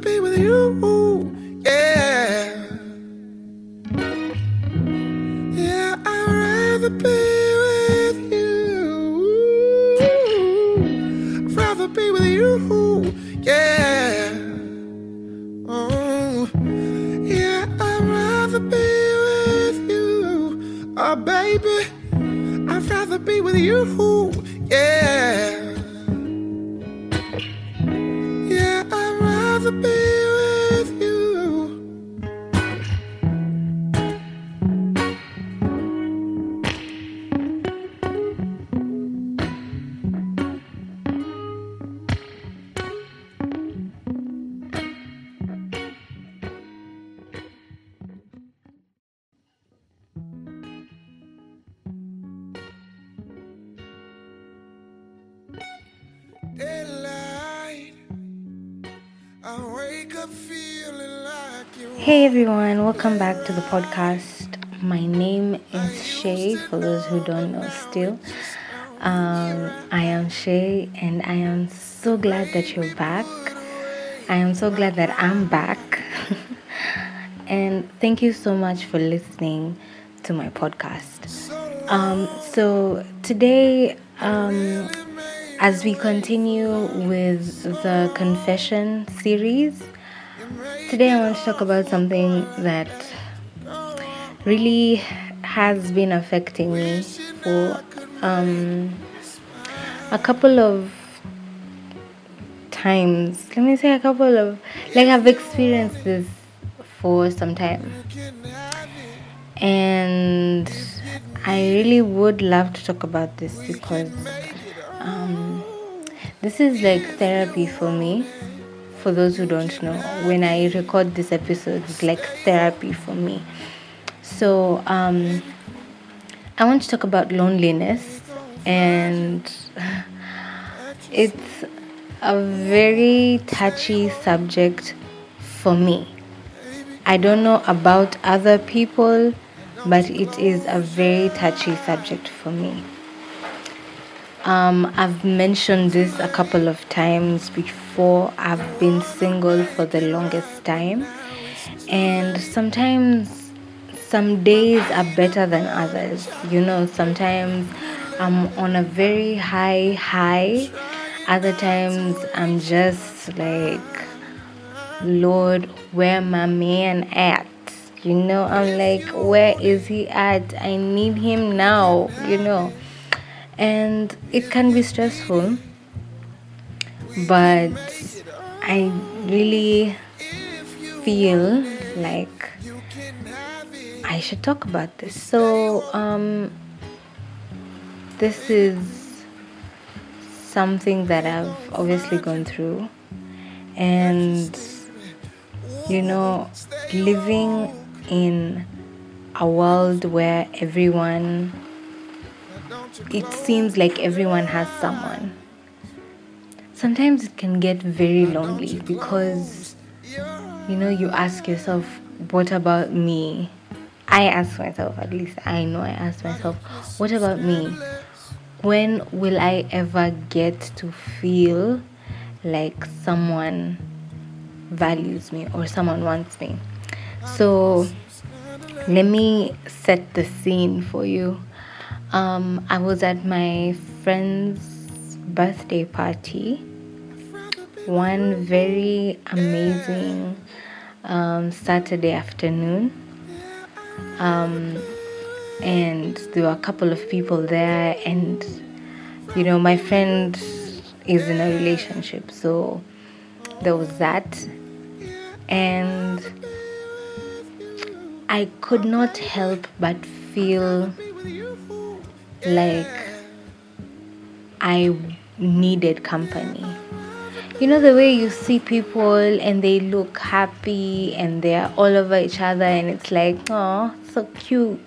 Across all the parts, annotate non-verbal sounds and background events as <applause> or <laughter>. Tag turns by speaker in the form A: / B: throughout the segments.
A: be with you.
B: Hey everyone, welcome back to the podcast. My name is Shay, for those who don't know still. Um, I am Shay, and I am so glad that you're back. I am so glad that I'm back. <laughs> and thank you so much for listening to my podcast. Um, so, today, um, as we continue with the confession series, today I want to talk about something that really has been affecting me for um, a couple of times. Let me say a couple of, like, I've experienced this for some time. And I really would love to talk about this because um, this is like therapy for me. For those who don't know, when I record this episode, it's like therapy for me. So, um, I want to talk about loneliness, and <laughs> it's a very touchy subject for me. I don't know about other people, but it is a very touchy subject for me. Um, I've mentioned this a couple of times before. I've been single for the longest time, and sometimes some days are better than others. You know, sometimes I'm on a very high high, other times I'm just like, Lord, where my man at? You know, I'm like, where is he at? I need him now, you know. And it can be stressful, but I really feel like I should talk about this. So, um, this is something that I've obviously gone through, and you know, living in a world where everyone, it seems like everyone has someone. Sometimes it can get very lonely because, you know, you ask yourself, what about me? I ask myself, at least I know I ask myself, what about me? When will I ever get to feel like someone values me or someone wants me? So, let me set the scene for you. Um, I was at my friend's birthday party one very amazing um, Saturday afternoon. Um, and there were a couple of people there, and you know, my friend is in a relationship, so there was that. And I could not help but feel like I needed company. You know, the way you see people and they look happy and they're all over each other, and it's like, oh, so cute.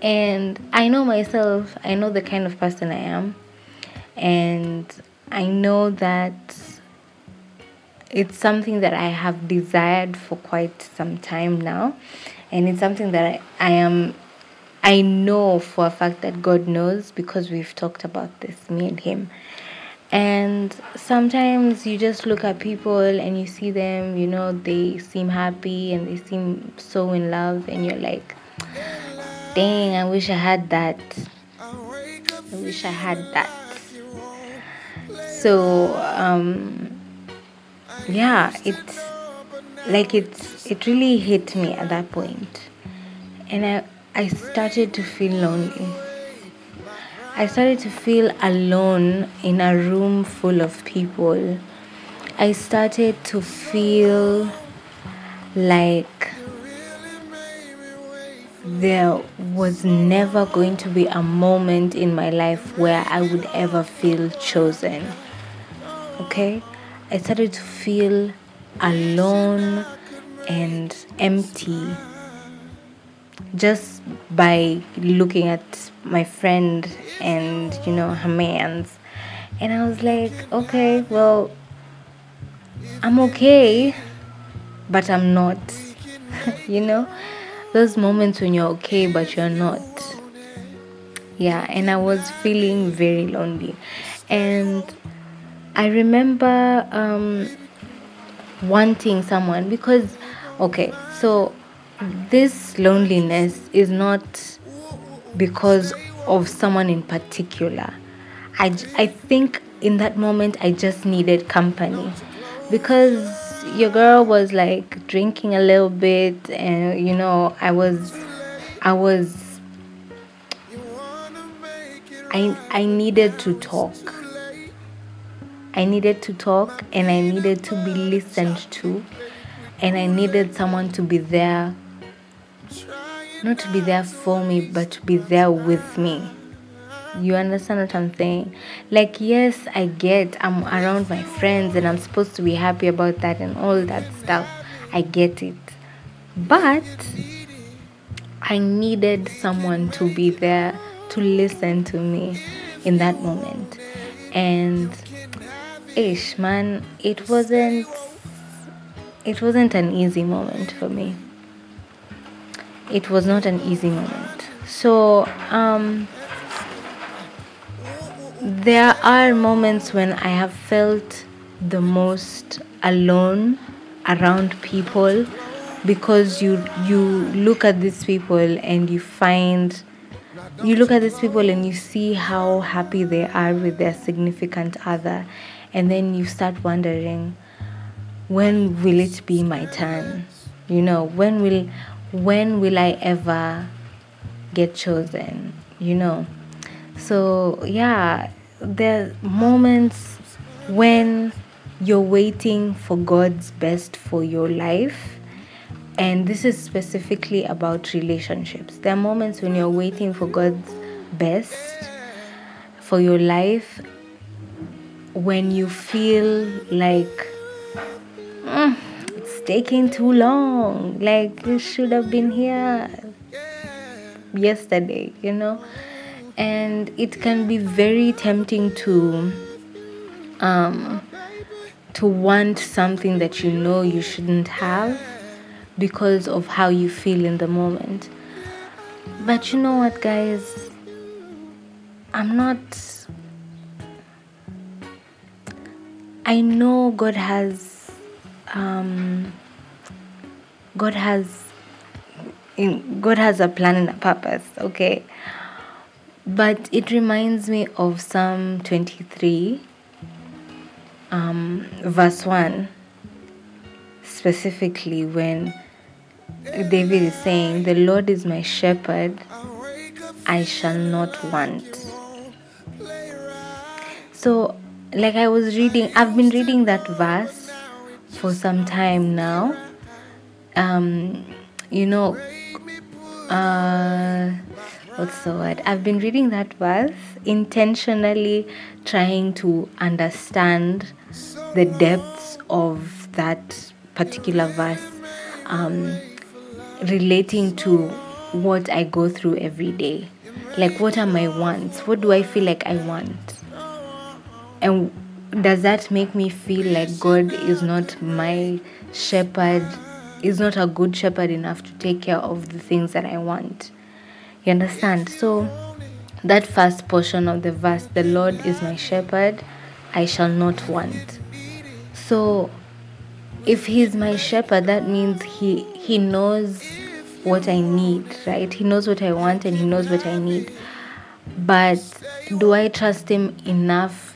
B: And I know myself, I know the kind of person I am, and I know that it's something that I have desired for quite some time now, and it's something that I, I am I know for a fact that God knows because we've talked about this, me and Him. And sometimes you just look at people and you see them, you know, they seem happy and they seem so in love, and you're like, dang, I wish I had that. I wish I had that. So, um, yeah, it's like it's it really hit me at that point, and I I started to feel lonely. I started to feel alone in a room full of people. I started to feel like there was never going to be a moment in my life where I would ever feel chosen. Okay? I started to feel alone and empty just by looking at my friend and you know her man's. And i was like okay well i'm okay but i'm not. <laughs> You know? Those moments when you're okay but you're not. Yeah and i was feeling very lonely. And i remember um wanting someone because okay so this loneliness is not because of someone in particular. I, I think in that moment i just needed company because your girl was like drinking a little bit and you know i was i was i i needed to talk. I needed to talk and I needed to be listened to and I needed someone to be there not to be there for me but to be there with me. You understand what I'm saying? Like, yes, I get I'm around my friends and I'm supposed to be happy about that and all that stuff. I get it. But I needed someone to be there to listen to me in that moment. And ish man it wasn't it wasn't an easy moment for me it was not an easy moment. So um there are moments when i have felt the most alone around people because you you look at these people and you find you look at these people and you see how happy they are with their significant other. And then you start wondering when will it be my turn? You know when will when will i ever get chosen you know? So yeah there are moments when you're waiting for god's best for your life and this is specifically about relationships. There are moments when you're waiting for god's best for your life when you feel like taking too long, like you should have been here yesterday, you know, and it can be very tempting to um, to want something that you know you shouldn't have because of how you feel in the moment. But you know what, guys? I'm not I know God has um, God has God has a plan and a purpose, okay? But it reminds me of Psalm 23, um, verse 1, specifically when David is saying, The Lord is my shepherd, I shall not want. So like I was reading, I've been reading that verse for some time now. Um, you know, uh, what's the word? I've been reading that verse intentionally trying to understand the depths of that particular verse, um, relating to what I go through every day. Like, what are my wants? What do I feel like I want? And does that make me feel like God is not my shepherd, is not a good shepherd enough to take care of the things that I want? You understand? So, that first portion of the verse, the Lord is my shepherd, I shall not want. So if he's my shepherd, that means he he knows what I need, right? He knows what I want and he knows what I need. But do I trust him enough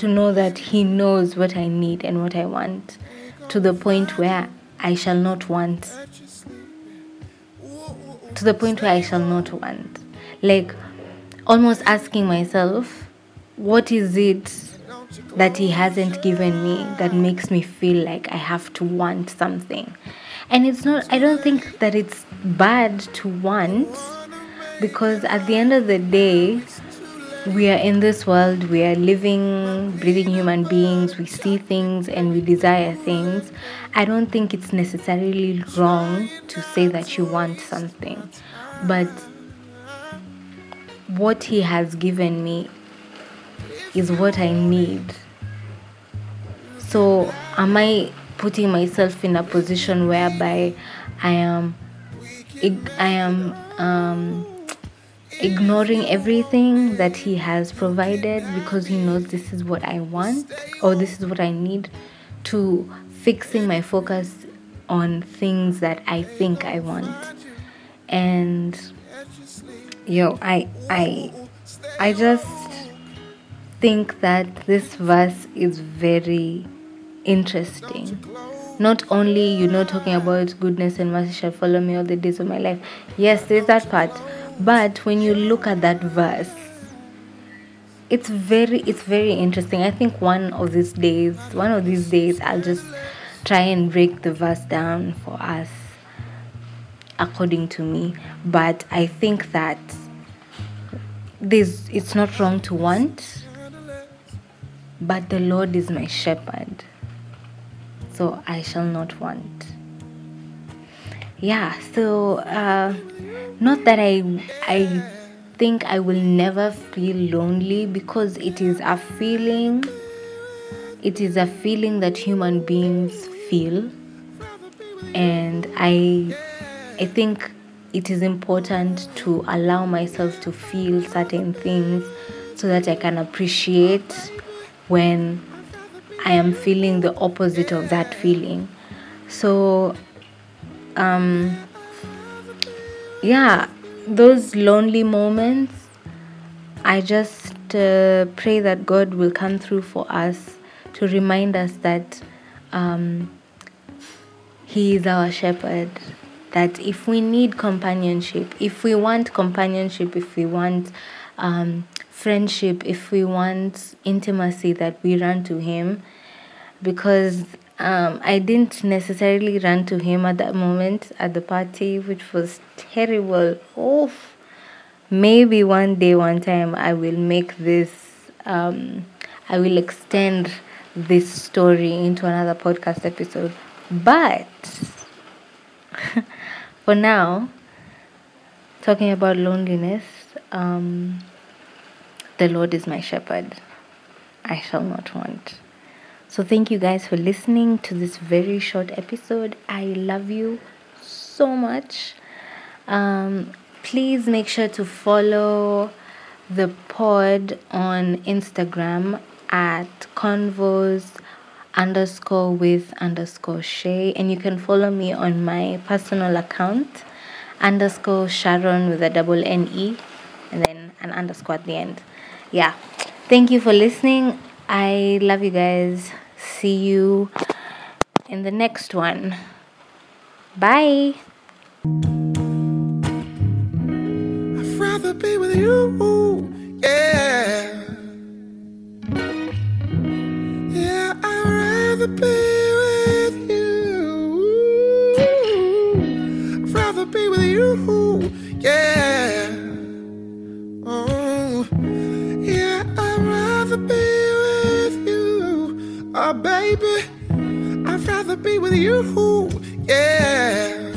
B: to know that he knows what I need and what I want to the point where I shall not want? To the point where I shall not want. Like almost asking myself, what is it that he hasn't given me that makes me feel like I have to want something? And it's not, I don't think that it's bad to want because at the end of the day, we are in this world, we are living, breathing human beings, we see things and we desire things. I don't think it's necessarily wrong to say that you want something, but what He has given me is what I need. So, am I putting myself in a position whereby I am I am um, ignoring everything that he has provided because he knows this is what I want or this is what I need to fixing my focus on things that I think I want. And yo, I I I just think that this verse is very interesting. Not only, you know, talking about goodness and mercy shall follow me all the days of my life. Yes, there's that part. But when you look at that verse, it's very it's very interesting. I think one of these days, one of these days I'll just try and break the verse down for us according to me. But I think that this it's not wrong to want, but the Lord is my shepherd so I shall not want. Yeah, so uh, not that I I think I will never feel lonely because it is a feeling. It is a feeling that human beings feel, and I I think it is important to allow myself to feel certain things so that I can appreciate when I am feeling the opposite of that feeling. So, um, yeah, those lonely moments, I just uh, pray that God will come through for us to remind us that um, He is our shepherd. That if we need companionship, if we want companionship, if we want um, friendship, if we want intimacy, that we run to Him because um, I didn't necessarily run to Him at that moment at the party, which was terrible. Oh, maybe one day, one time, I will make this, um, I will extend this story into another podcast episode. But <laughs> for now, talking about loneliness, um, the Lord is my shepherd. I shall not want. So, thank you guys for listening to this very short episode. I love you so much. Um, please make sure to follow the pod on Instagram at convos underscore with underscore Shay. And you can follow me on my personal account underscore Sharon with a double N E and then an underscore at the end yeah thank you for listening i love you guys. See you in the next one. Bye.
A: I'd rather be with you, I'd rather be with you, yeah.